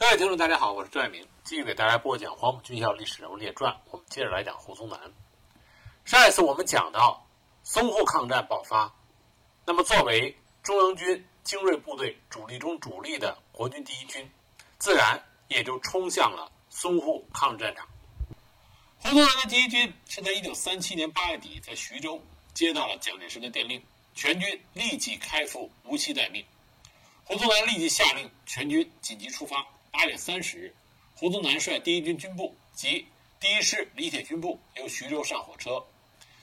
各位听众，大家好，我是赵爱明，继续给大家播讲《黄埔军校历史人物列传》。我们接着来讲胡宗南。上一次我们讲到淞沪抗战爆发，那么作为中央军精锐部队主力中主力的国军第一军，自然也就冲向了淞沪抗日战场。胡宗南的第一军是在1937年8月底在徐州接到了蒋介石的电令，全军立即开赴无锡待命。胡宗南立即下令全军紧急出发。八月三十日，胡宗南率第一军军部及第一师李铁军部由徐州上火车，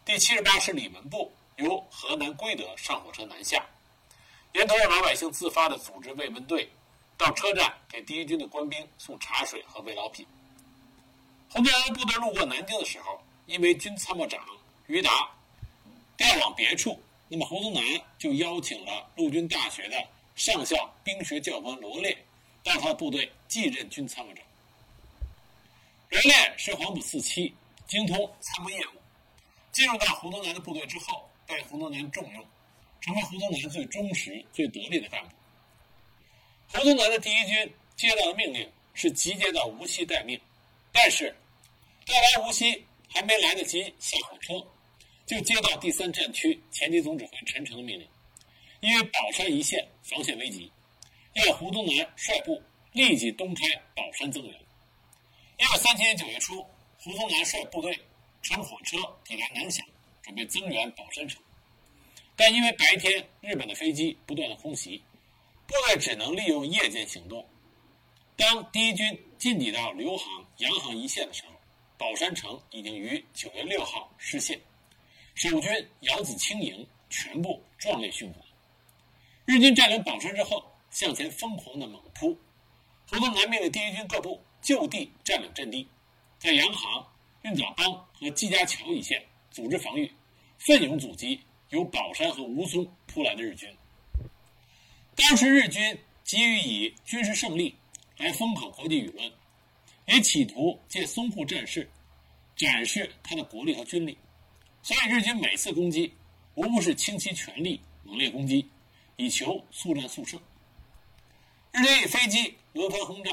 第七十八师李文部由河南归德上火车南下，沿途有老百姓自发的组织慰问队到车站给第一军的官兵送茶水和慰劳品。胡宗南部队路过南京的时候，因为军参谋长于达调往别处，那么胡宗南就邀请了陆军大学的上校兵学教官罗烈。到他的部队继任军参谋长。罗烈是黄埔四期，精通参谋业务。进入到胡宗南的部队之后，被胡宗南重用，成为胡宗南最忠实、最得力的干部。胡宗南的第一军接到的命令是集结到无锡待命，但是到达无锡还没来得及下火车，就接到第三战区前敌总指挥陈诚的命令，因为宝山一线防线危急。要胡宗南率部立即东开宝山增援。一九三七年九月初，胡宗南率部队乘火车抵达南翔，准备增援宝山城。但因为白天日本的飞机不断的空袭，部队只能利用夜间行动。当第一军进抵到刘杭、洋行一线的时候，宝山城已经于九月六号失陷，守军姚子青营全部壮烈殉国。日军占领宝山之后。向前疯狂的猛扑，胡宗南命令第一军各部就地占领阵地，在洋行、运枣帮和季家桥一线组织防御，奋勇阻击由宝山和吴淞扑来的日军。当时日军急于以军事胜利来封口国际舆论，也企图借淞沪战事展示他的国力和军力，所以日军每次攻击无不是倾其全力猛烈攻击，以求速战速胜。日军以飞机、俄团轰炸，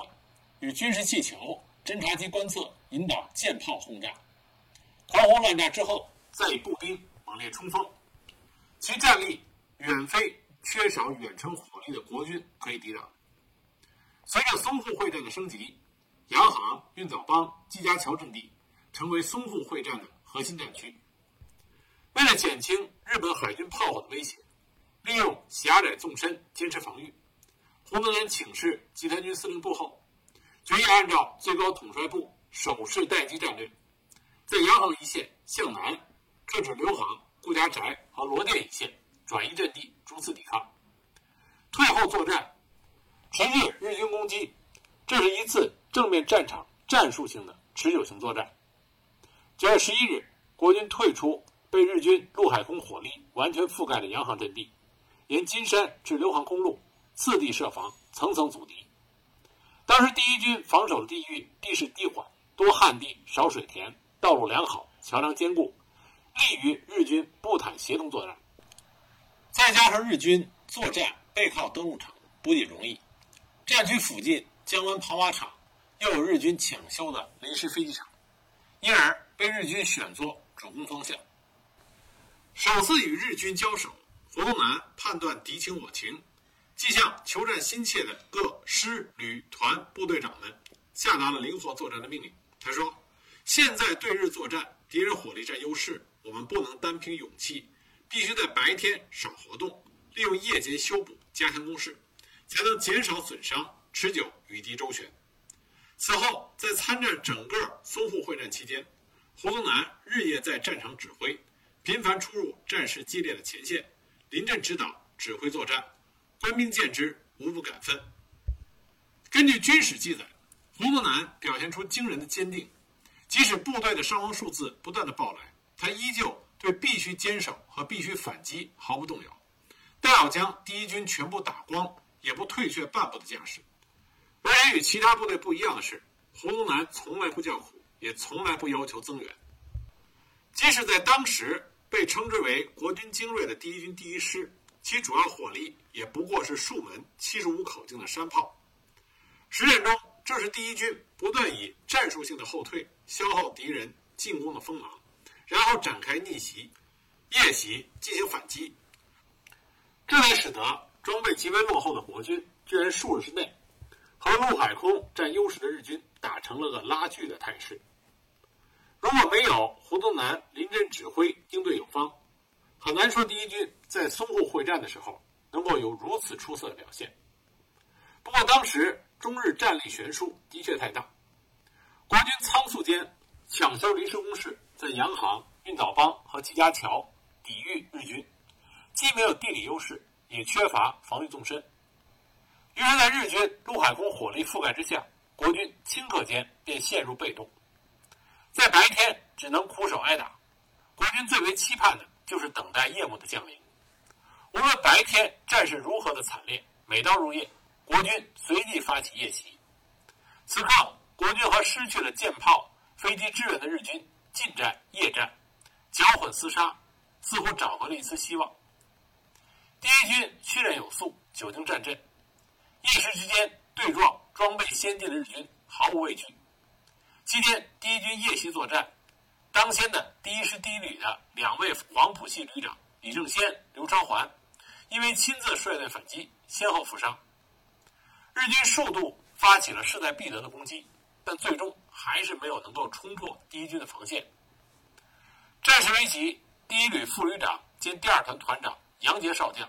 与军事气球、侦察机观测引导舰炮轰炸，狂轰乱炸之后，再以步兵猛烈冲锋，其战力远非缺少远程火力的国军可以抵挡。随着淞沪会战的升级，洋行、运枣帮、季家桥阵地成为淞沪会战的核心战区。为了减轻日本海军炮火的威胁，利用狭窄纵深坚持防御。胡宗南请示集团军司令部后，决议按照最高统帅部守势待机战略，在洋行一线向南克制刘行、顾家宅和罗店一线，转移阵地，逐次抵抗。退后作战，持续日军攻击，这是一次正面战场战术性的持久性作战。九月十一日，国军退出被日军陆海空火力完全覆盖的洋行阵地，沿金山至刘行公路。次第设防，层层阻敌。当时第一军防守的地域地势低缓，多旱地，少水田，道路良好，桥梁坚固，利于日军步坦协同作战。再加上日军作战背靠登陆场，不仅容易。战区附近江湾跑马场又有日军抢修的临时飞机场，因而被日军选作主攻方向。首次与日军交手，胡宗南判断敌情我情。即向求战心切的各师、旅、团部队长们下达了灵活作战的命令。他说：“现在对日作战，敌人火力占优势，我们不能单凭勇气，必须在白天少活动，利用夜间修补、加强攻势，才能减少损伤，持久与敌周旋。”此后，在参战整个淞沪会战期间，胡宗南日夜在战场指挥，频繁出入战事激烈的前线，临阵指导、指挥作战。官兵见之，无不感愤。根据军史记载，胡宗南表现出惊人的坚定，即使部队的伤亡数字不断的报来，他依旧对必须坚守和必须反击毫不动摇，待要将第一军全部打光，也不退却半步的架势。而且与其他部队不一样的是，胡宗南从来不叫苦，也从来不要求增援。即使在当时被称之为国军精锐的第一军第一师。其主要火力也不过是数门七十五口径的山炮。实战中，这是第一军不断以战术性的后退消耗敌人进攻的锋芒，然后展开逆袭、夜袭进行反击。这才使得装备极为落后的国军居然数日之内和陆海空占优势的日军打成了个拉锯的态势。如果没有胡宗南临阵指挥、应对有方，很难说第一军在淞沪会战的时候能够有如此出色的表现。不过当时中日战力悬殊的确太大，国军仓促间抢修临时工事，在洋行、运枣帮和纪家桥抵御日军，既没有地理优势，也缺乏防御纵深。于是，在日军陆海空火力覆盖之下，国军顷刻间便陷入被动，在白天只能苦守挨打。国军最为期盼的就是等待夜幕的降临。无论白天战事如何的惨烈，每到入夜。国军随即发起夜袭，此刻国军和失去了舰炮、飞机支援的日军近战、夜战，搅混厮杀，似乎找回了一丝希望。第一军训练有素，久经战阵，一时之间对撞装备先进的日军毫无畏惧。期间，第一军夜袭作战，当先的第一师第一旅的两位黄埔系旅长李正先、刘超环，因为亲自率队反击，先后负伤。日军数度发起了势在必得的攻击，但最终还是没有能够冲破第一军的防线。战事危急，第一旅副旅长兼第二团团长杨杰少将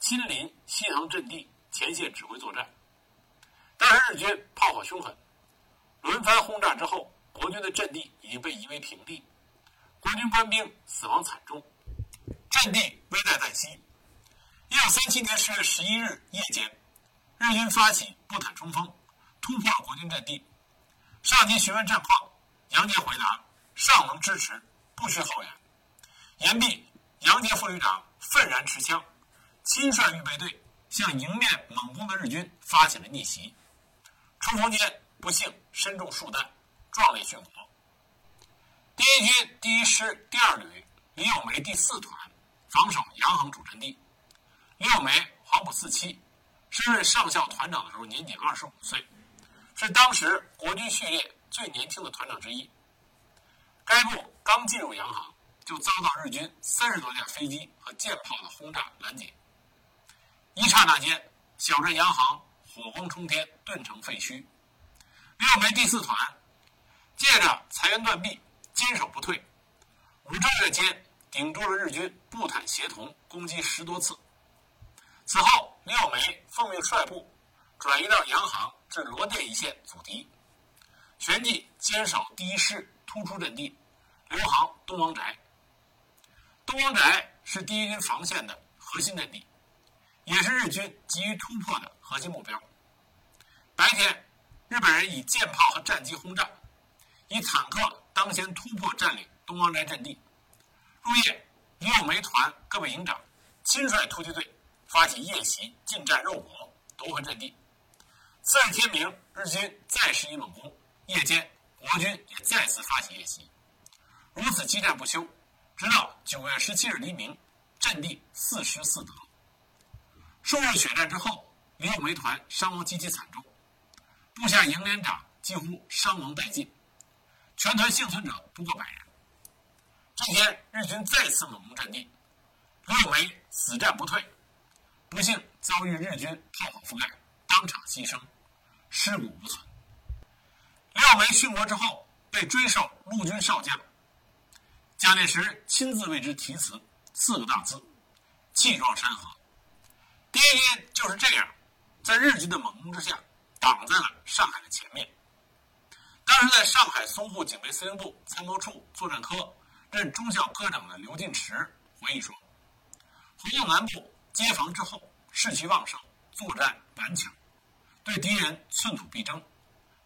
亲临西塘阵地前线指挥作战。但是日军炮火凶狠，轮番轰炸之后，国军的阵地已经被夷为平地，国军官兵死亡惨重，阵地危在旦夕。一九三七年十月十一日夜间。日军发起步坦冲锋，突破了国军阵地。上级询问战况，杨杰回答：“尚能支持，不需后援。”言毕，杨杰副旅长愤然持枪，亲率预备队向迎面猛攻的日军发起了逆袭。冲锋间，不幸身中数弹，壮烈殉国。第一军第一师第二旅李咏梅第四团防守洋行主阵地。李有梅，黄埔四期。升任上校团长的时候，年仅二十五岁，是当时国军序列最年轻的团长之一。该部刚进入洋行，就遭到日军三十多架飞机和舰炮的轰炸拦截。一刹那间，小镇洋行火光冲天，顿成废墟。六枚第四团借着财源断臂，坚守不退，五个月间顶住了日军步坦协同攻击十多次。此后，李有梅奉命率部转移到洋行至罗店一线阻敌，旋即坚守第一师突出阵地，留行东王宅。东王宅是第一军防线的核心阵地，也是日军急于突破的核心目标。白天，日本人以舰炮和战机轰炸，以坦克当先突破占领东王宅阵地。入夜，李有梅团各位营长亲率突击队。发起夜袭，进占肉搏，夺回阵地。次日天明，日军再施以猛攻。夜间，国军也再次发起夜袭，如此激战不休，直到九月十七日黎明，阵地四失四得。数日血战之后，李永梅团伤亡极其惨重，部下营连长几乎伤亡殆尽，全团幸存者不过百人。这天，日军再次猛攻阵地，李永梅死战不退。不幸遭遇日军炮火覆盖，当场牺牲，尸骨无存。廖梅殉国之后，被追授陆军少将。蒋介石亲自为之题词，四个大字：气壮山河。第一天就是这样，在日军的猛攻之下，挡在了上海的前面。当时在上海淞沪警备司令部参谋处作战科任中校科长的刘进池回忆说：“胡宗南部。”接防之后，士气旺盛，作战顽强，对敌人寸土必争，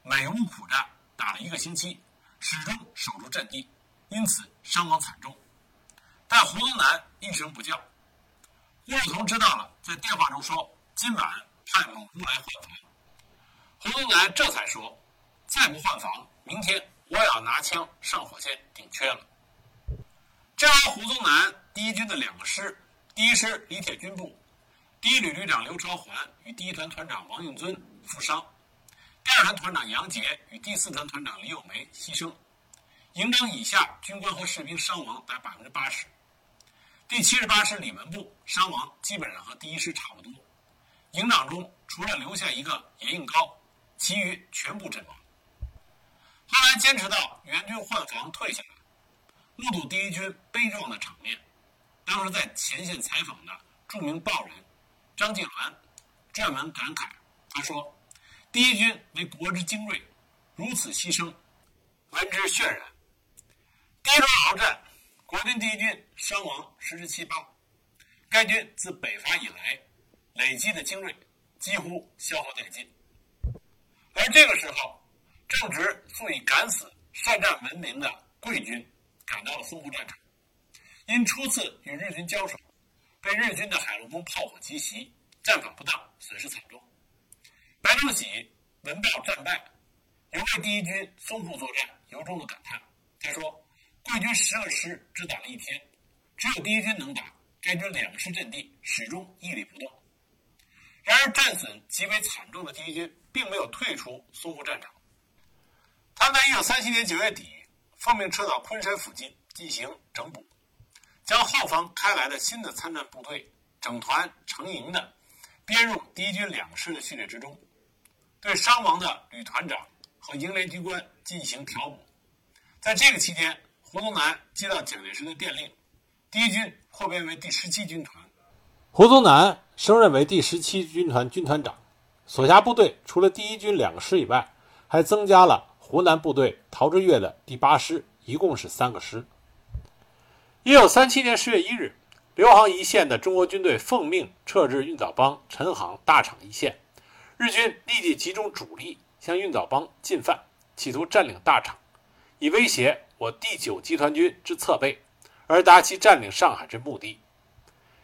每屋苦战，打了一个星期，始终守住阵地，因此伤亡惨重。但胡宗南一声不叫。胡汝彤知道了，在电话中说：“今晚派某屋来换防。”胡宗南这才说：“再不换防，明天我要拿枪上火线顶缺了。”这样，胡宗南第一军的两个师。第一师李铁军部，第一旅旅长刘朝环与第一团团长王应尊负伤，第二团团长杨杰与第四团团长李有梅牺牲，营长以下军官和士兵伤亡达百分之八十。第七十八师李文部伤亡基本上和第一师差不多，营长中除了留下一个严应高，其余全部阵亡。后来坚持到援军换防退下来，目睹第一军悲壮的场面，当时在前线采访的著名报人张敬鸾撰文感慨，他说。第一军为国之精锐，如此牺牲，闻之渲然。第一滦鏖战，国军第一军伤亡十之七八，该军自北伐以来累积的精锐几乎消耗殆尽。而这个时候，正值素以敢死善战闻名的桂军赶到了淞沪战场，因初次与日军交手，被日军的海陆空炮火击袭，战法不当，损失惨重。白崇禧闻报战败，犹为第一军淞沪作战由衷的感叹。他说：“贵军十个师只打了一天，只有第一军能打，该军两师阵地始终屹立不动。”然而，战损极为惨重的第一军并没有退出淞沪战场。他在1937年9月底奉命撤到昆山附近进行整补，将后方开来的新的参战部队整团成营的编入第一军两师的序列之中。对伤亡的旅团长和营连军官进行调补。在这个期间，胡宗南接到蒋介石的电令，第一军扩编为第十七军团。胡宗南升任为第十七军团军团长，所辖部队除了第一军两个师以外，还增加了湖南部队陶峙岳的第八师，一共是三个师。一九三七年十月一日，刘杭一线的中国军队奉命撤至运枣帮陈行大场一线。日军立即集中主力向运枣帮进犯，企图占领大场，以威胁我第九集团军之侧背，而达其占领上海之目的。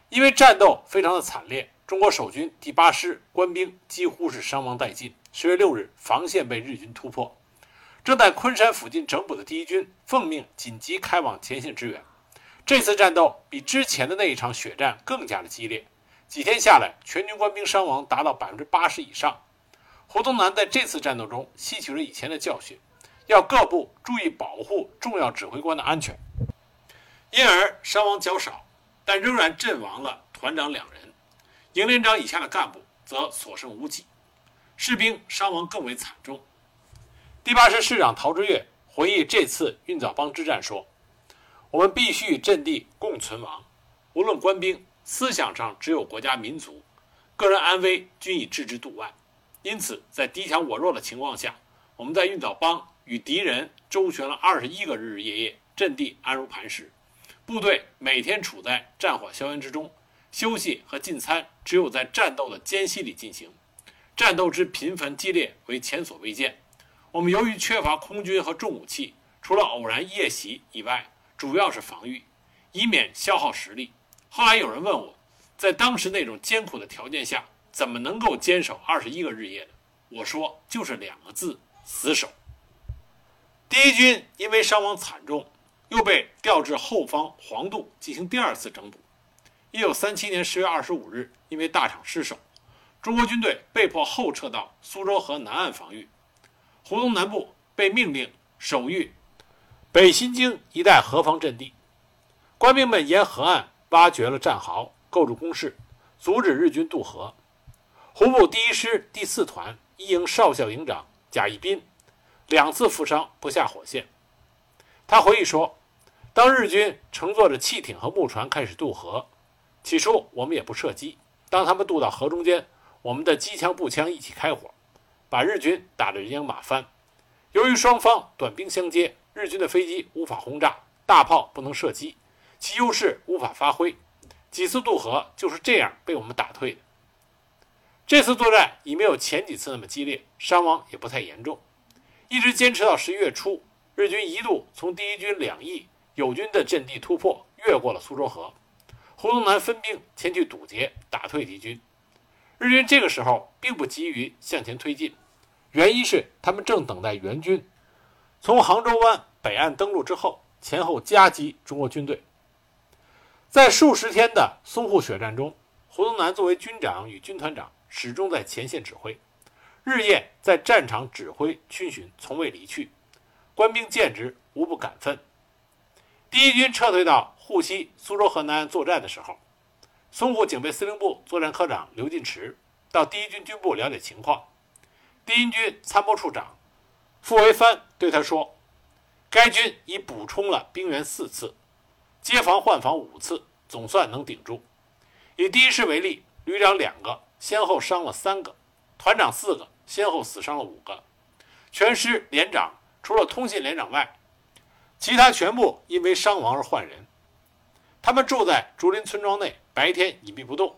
因为战斗非常的惨烈，中国守军第八师官兵几乎是伤亡殆尽。十月六日，防线被日军突破，正在昆山附近整补的第一军奉命紧急开往前线支援。这次战斗比之前的那一场血战更加的激烈。几天下来，全军官兵伤亡达到百分之八十以上。胡宗南在这次战斗中吸取了以前的教训，要各部注意保护重要指挥官的安全，因而伤亡较少，但仍然阵亡了团长两人，营连长以下的干部则所剩无几，士兵伤亡更为惨重。第八师师长陶峙岳回忆这次运枣帮之战说：“我们必须与阵地共存亡，无论官兵。”思想上只有国家民族，个人安危均已置之度外。因此，在敌强我弱的情况下，我们在运枣帮与敌人周旋了二十一个日日夜夜，阵地安如磐石，部队每天处在战火硝烟之中，休息和进餐只有在战斗的间隙里进行。战斗之频繁激烈为前所未见。我们由于缺乏空军和重武器，除了偶然夜袭以外，主要是防御，以免消耗实力。后来有人问我，在当时那种艰苦的条件下，怎么能够坚守二十一个日夜的？我说，就是两个字：死守。第一军因为伤亡惨重，又被调至后方黄渡进行第二次整补。一九三七年十月二十五日，因为大场失守，中国军队被迫后撤到苏州河南岸防御。湖东南部被命令守御北新泾一带河防阵地，官兵们沿河岸。挖掘了战壕，构筑工事，阻止日军渡河。湖部第一师第四团一营少校营长贾一斌两次负伤，不下火线。他回忆说：“当日军乘坐着汽艇和木船开始渡河，起初我们也不射击。当他们渡到河中间，我们的机枪、步枪一起开火，把日军打得人仰马翻。由于双方短兵相接，日军的飞机无法轰炸，大炮不能射击。”其优势无法发挥，几次渡河就是这样被我们打退的。这次作战已没有前几次那么激烈，伤亡也不太严重，一直坚持到十一月初，日军一度从第一军两翼友军的阵地突破，越过了苏州河。胡宗南分兵前去堵截，打退敌军。日军这个时候并不急于向前推进，原因是他们正等待援军从杭州湾北岸登陆之后，前后夹击中国军队。在数十天的淞沪血战中，胡宗南作为军长与军团长，始终在前线指挥。日夜在战场指挥军巡，从未离去。官兵见之，无不感愤。第一军撤退到沪西苏州河南岸作战的时候，淞沪警备司令部作战科长刘进池到第一军军部了解情况。第一军参谋处长傅维藩对他说：“该军已补充了兵员四次，接防换防五次，总算能顶住。以第一师为例，旅长两个先后伤了三个，团长四个先后死伤了五个，全师连长除了通信连长外。”其他全部因为伤亡而换人。他们住在竹林村庄内，白天隐蔽不动，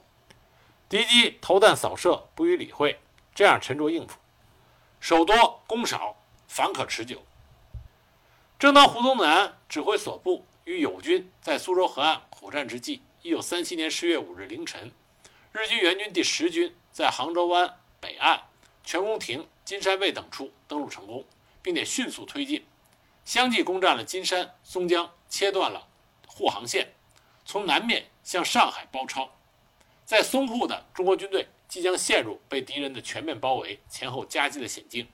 敌机投弹扫射不予理会，这样沉着应付。守多攻少，反可持久。正当胡宗南指挥所部与友军在苏州河岸苦战之际，一九三七年十月五日凌晨，日军援军第十军在杭州湾北岸、全宫亭、金山卫等处登陆成功，并且迅速推进。相继攻占了金山、松江，切断了沪杭线，从南面向上海包抄。在淞沪的中国军队即将陷入被敌人的全面包围、前后夹击的险境。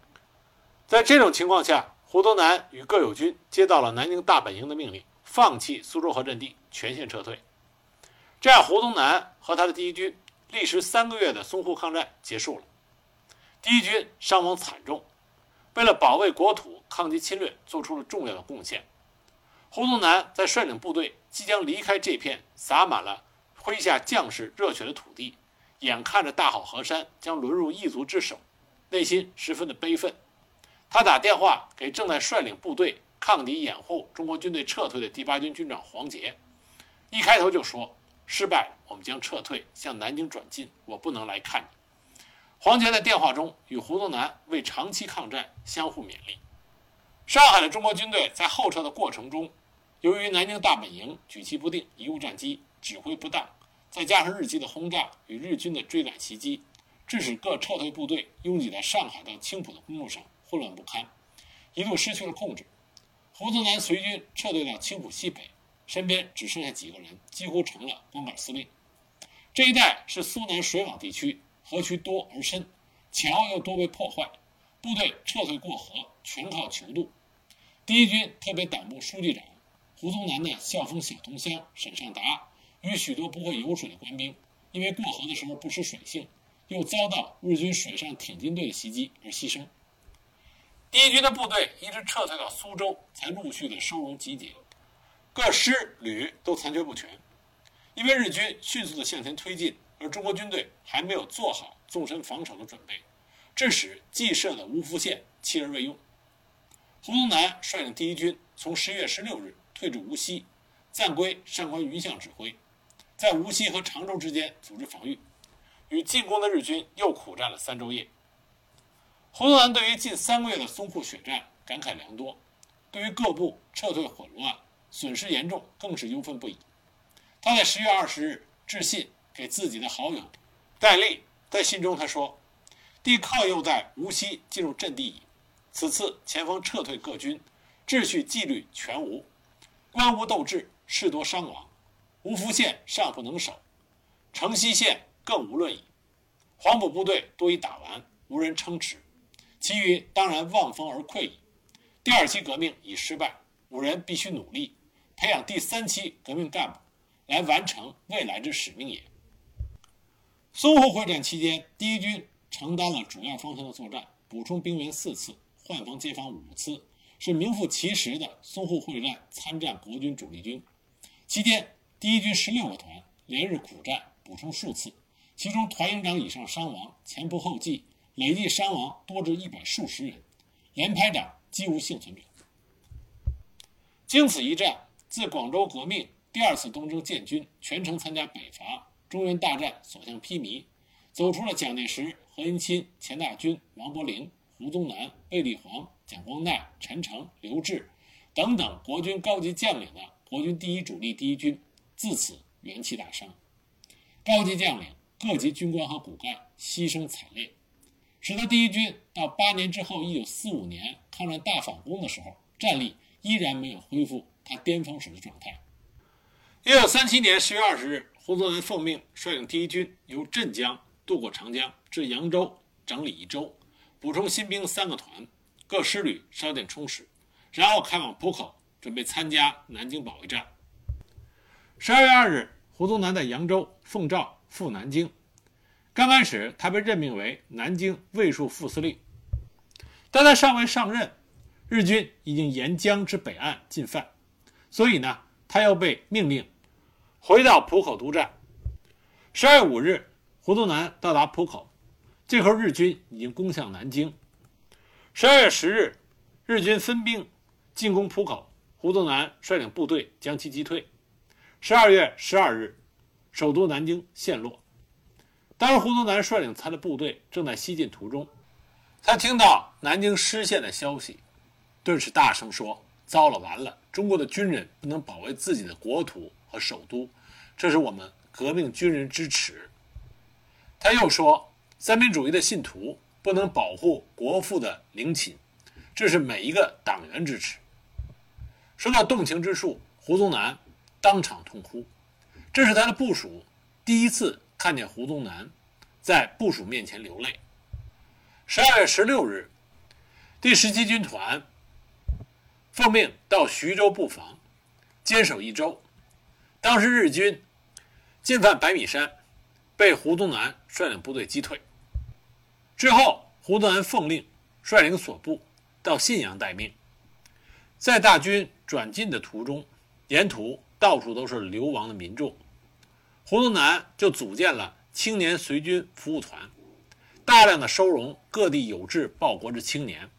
在这种情况下，胡宗南与各友军接到了南京大本营的命令，放弃苏州河阵地，全线撤退。这样，胡宗南和他的第一军历时三个月的淞沪抗战结束了。第一军伤亡惨重。为了保卫国土、抗击侵略，做出了重要的贡献。胡宗南在率领部队即将离开这片洒满了麾下将士热血的土地，眼看着大好河山将沦入异族之手，内心十分的悲愤。他打电话给正在率领部队抗敌掩护中国军队撤退的第八军军长黄杰，一开头就说：“失败，我们将撤退，向南京转进，我不能来看你。”黄杰在电话中与胡宗南为长期抗战相互勉励。上海的中国军队在后撤的过程中，由于南京大本营举棋不定、贻误战机、指挥不当，再加上日机的轰炸与日军的追赶袭击，致使各撤退部队拥挤在上海到青浦的公路上，混乱不堪，一度失去了控制。胡宗南随军撤退到青浦西北，身边只剩下几个人，几乎成了光杆司令。这一带是苏南水网地区。河渠多而深，桥又多被破坏，部队撤退过河全靠求渡。第一军特别党部书记长胡宗南的校风小同乡沈尚达与许多不会游水的官兵，因为过河的时候不识水性，又遭到日军水上挺进队的袭击而牺牲。第一军的部队一直撤退到苏州，才陆续的收容集结，各师旅都残缺不全，因为日军迅速的向前推进。而中国军队还没有做好纵深防守的准备，致使既设的芜湖线弃而未用。胡宗南率领第一军从十一月十六日退至无锡，暂归上官云相指挥，在无锡和常州之间组织防御，与进攻的日军又苦战了三昼夜。胡宗南对于近三个月的淞沪血战感慨良多，对于各部撤退混乱、损失严重，更是忧愤不已。他在十月二十日致信。给自己的好友戴笠，在信中他说：“帝靠右在无锡进入阵地矣，此次前方撤退各军，秩序纪律全无，官无斗志，士多伤亡。芜湖县尚不能守，城西县更无论矣。黄埔部队多已打完，无人撑持，其余当然望风而溃矣。第二期革命已失败，五人必须努力培养第三期革命干部，来完成未来之使命也。”淞沪会战期间，第一军承担了主要方向的作战，补充兵员四次，换防接防五次，是名副其实的淞沪会战参战国军主力军。期间，第一军十六个团连日苦战，补充数次，其中团营长以上伤亡前仆后继，累计伤亡多至一百数十人，连排长几无幸存者。经此一战，自广州革命第二次东征建军，全程参加北伐。中原大战所向披靡，走出了蒋介石、何应钦、钱大钧、王伯龄、胡宗南、卫立煌、蒋光鼐、陈诚、刘峙等等国军高级将领的国军第一主力第一军，自此元气大伤。高级将领、各级军官和骨干牺牲惨烈，使得第一军到八年之后，一九四五年抗战大反攻的时候，战力依然没有恢复他巅峰时的状态。一九三七年十月二十日。胡宗南奉命率领第一军由镇江渡过长江，至扬州整理一周，补充新兵三个团，各师旅稍见充实，然后开往浦口，准备参加南京保卫战。十二月二日，胡宗南在扬州奉诏赴南京。刚开始，他被任命为南京卫戍副司令，但他尚未上任，日军已经沿江之北岸进犯，所以呢，他又被命令回到浦口督战。十二月五日，胡宗南到达浦口，这时候日军已经攻向南京。十二月十日，日军分兵进攻浦口，胡宗南率领部队将其击退。十二月十二日，首都南京陷落。当时，胡宗南率领他的部队正在西进途中，他听到南京失陷的消息，顿时大声说：“糟了，完了！中国的军人不能保卫自己的国土和首都，这是我们革命军人之耻。”他又说：“三民主义的信徒不能保护国父的陵寝，这是每一个党员之耻。”说到动情之处，胡宗南。当场痛哭，这是他的部属第一次看见胡宗南在部属面前流泪。十二月十六日，第十七军团奉命到徐州布防，坚守一周。当时日军进犯百米山，被胡宗南率领部队击退。之后，胡宗南奉令率领所部到信阳待命。在大军转进的途中，沿途。到处都是流亡的民众，胡宗南就组建了青年随军服务团，大量的收容各地有志报国之青年。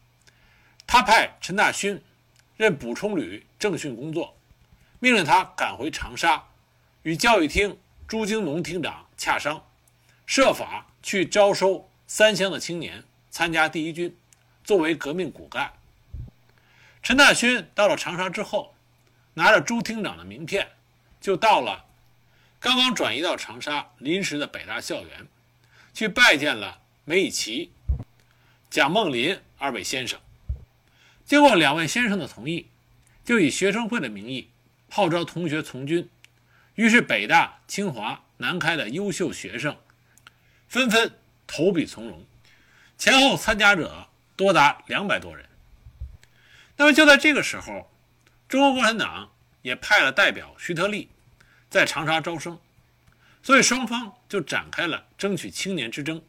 他派陈大勋任补充旅政训工作，命令他赶回长沙，与教育厅朱经农厅长洽商，设法去招收三乡的青年参加第一军，作为革命骨干。陈大勋到了长沙之后。拿着朱厅长的名片，就到了刚刚转移到长沙临时的北大校园，去拜见了梅贻琦、蒋梦麟二位先生。经过两位先生的同意，就以学生会的名义号召同学从军。于是，北大、清华、南开的优秀学生纷纷投笔从戎，前后参加者多达两百多人。那么，就在这个时候。中国共产党也派了代表徐特立在长沙招生，所以双方就展开了争取青年之争。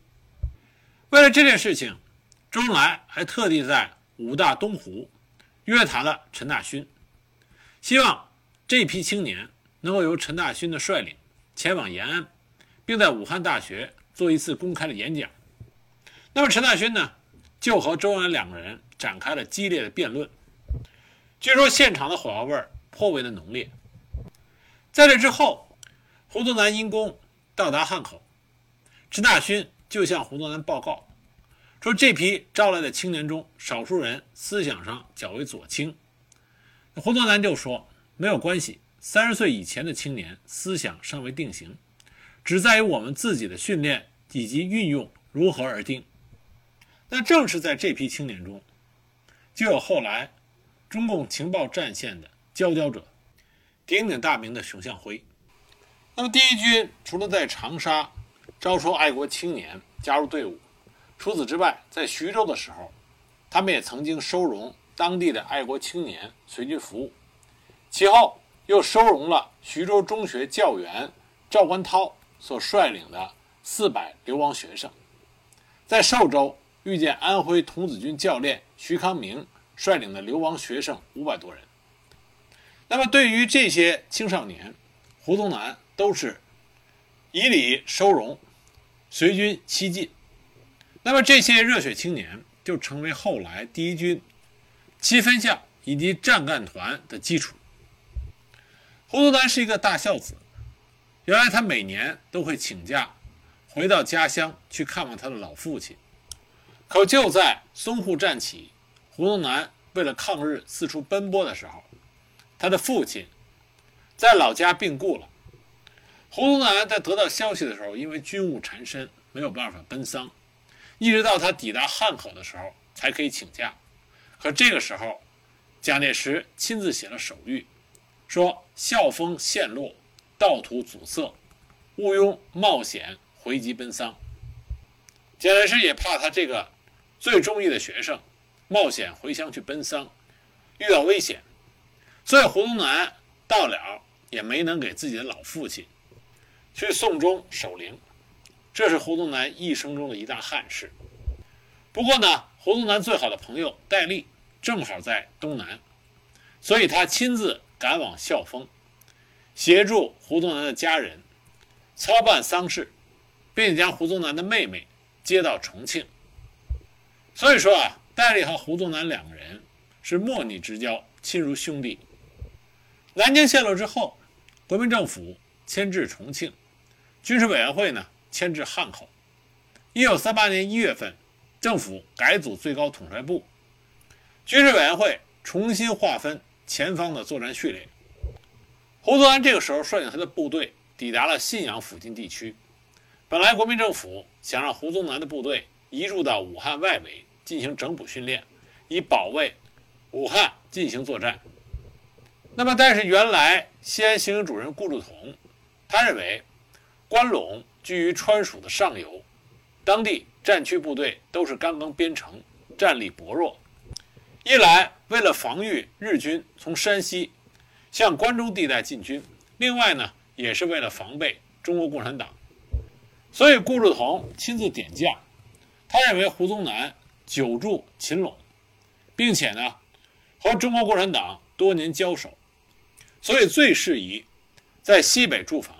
为了这件事情，周恩来还特地在武大东湖约谈了陈大勋，希望这批青年能够由陈大勋的率领前往延安，并在武汉大学做一次公开的演讲。那么陈大勋呢，就和周恩来两个人展开了激烈的辩论。据说现场的火药味儿颇为的浓烈。在这之后，胡宗南因功到达汉口，陈大勋就向胡宗南报告说，这批招来的青年中，少数人思想上较为左倾。胡宗南就说，没有关系，三十岁以前的青年思想尚未定型，只在于我们自己的训练以及运用如何而定。那正是在这批青年中，就有后来。中共情报战线的佼佼者，鼎鼎大名的熊向晖。那么，第一军除了在长沙招收爱国青年加入队伍，除此之外，在徐州的时候，他们也曾经收容当地的爱国青年随军服务。其后又收容了徐州中学教员赵观涛所率领的四百流亡学生。在寿州遇见安徽童子军教练徐康明。率领的流亡学生五百多人。那么，对于这些青少年，胡宗南都是以礼收容，随军西进。那么，这些热血青年就成为后来第一军七分校以及战干团的基础。胡宗南是一个大孝子，原来他每年都会请假回到家乡去看望他的老父亲。可就在淞沪战起。胡宗南为了抗日四处奔波的时候，他的父亲在老家病故了。胡宗南在得到消息的时候，因为军务缠身，没有办法奔丧，一直到他抵达汉口的时候才可以请假。可这个时候，蒋介石亲自写了手谕，说校风陷落，道途阻塞，毋庸冒险回籍奔丧。蒋介石也怕他这个。最中意的学生，冒险回乡去奔丧，遇到危险，所以胡宗南到了也没能给自己的老父亲去送终守灵，这是胡宗南一生中的一大憾事。不过呢，胡宗南最好的朋友戴笠正好在东南，所以他亲自赶往孝丰，协助胡宗南的家人操办丧事，并将胡宗南的妹妹接到重庆。所以说啊，戴笠和胡宗南两个人是莫逆之交，亲如兄弟。南京陷落之后，国民政府迁至重庆，军事委员会呢迁至汉口。一九三八年一月份。政府改组最高统帅部，军事委员会重新划分前方的作战序列。胡宗南这个时候率领他的部队抵达了信阳附近地区。本来国民政府想让胡宗南的部队移驻到武汉外围进行整补训练，以保卫武汉进行作战。那么，但是原来西安行营主任顾祝同，他认为关陇居于川蜀的上游，当地。战区部队都是刚刚编成，战力薄弱。一来为了防御日军从山西向关中地带进军；另外呢，也是为了防备中国共产党。所以顾祝同亲自点将，他认为胡宗南久驻秦陇，并且呢和中国共产党多年交手，所以最适宜在西北驻防。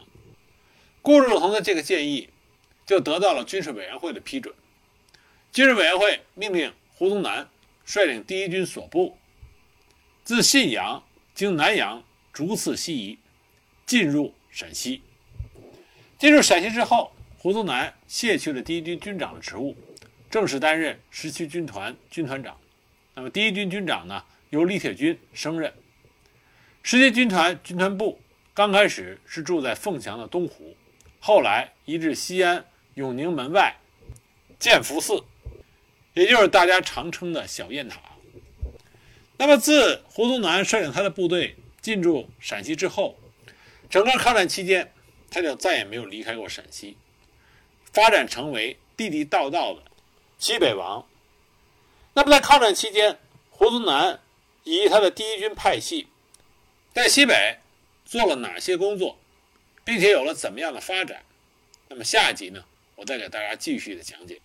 顾祝同的这个建议。就得到了军事委员会的批准。军事委员会命令胡宗南率领第一军所部自信阳经南阳逐次西移，进入陕西。进入陕西之后，胡宗南卸去了第一军军长的职务，正式担任十七军团军团长。那么第一军军长呢，由李铁军升任。十七军团军团部刚开始是住在凤翔的东湖，后来移至西安。永宁门外，建福寺，也就是大家常称的小雁塔。那么，自胡宗南率领他的部队进驻陕西之后，整个抗战期间，他就再也没有离开过陕西，发展成为地地道道的西北王。那么，在抗战期间，胡宗南以他的第一军派系在西北做了哪些工作，并且有了怎么样的发展？那么，下一集呢？我再给大家继续的讲解。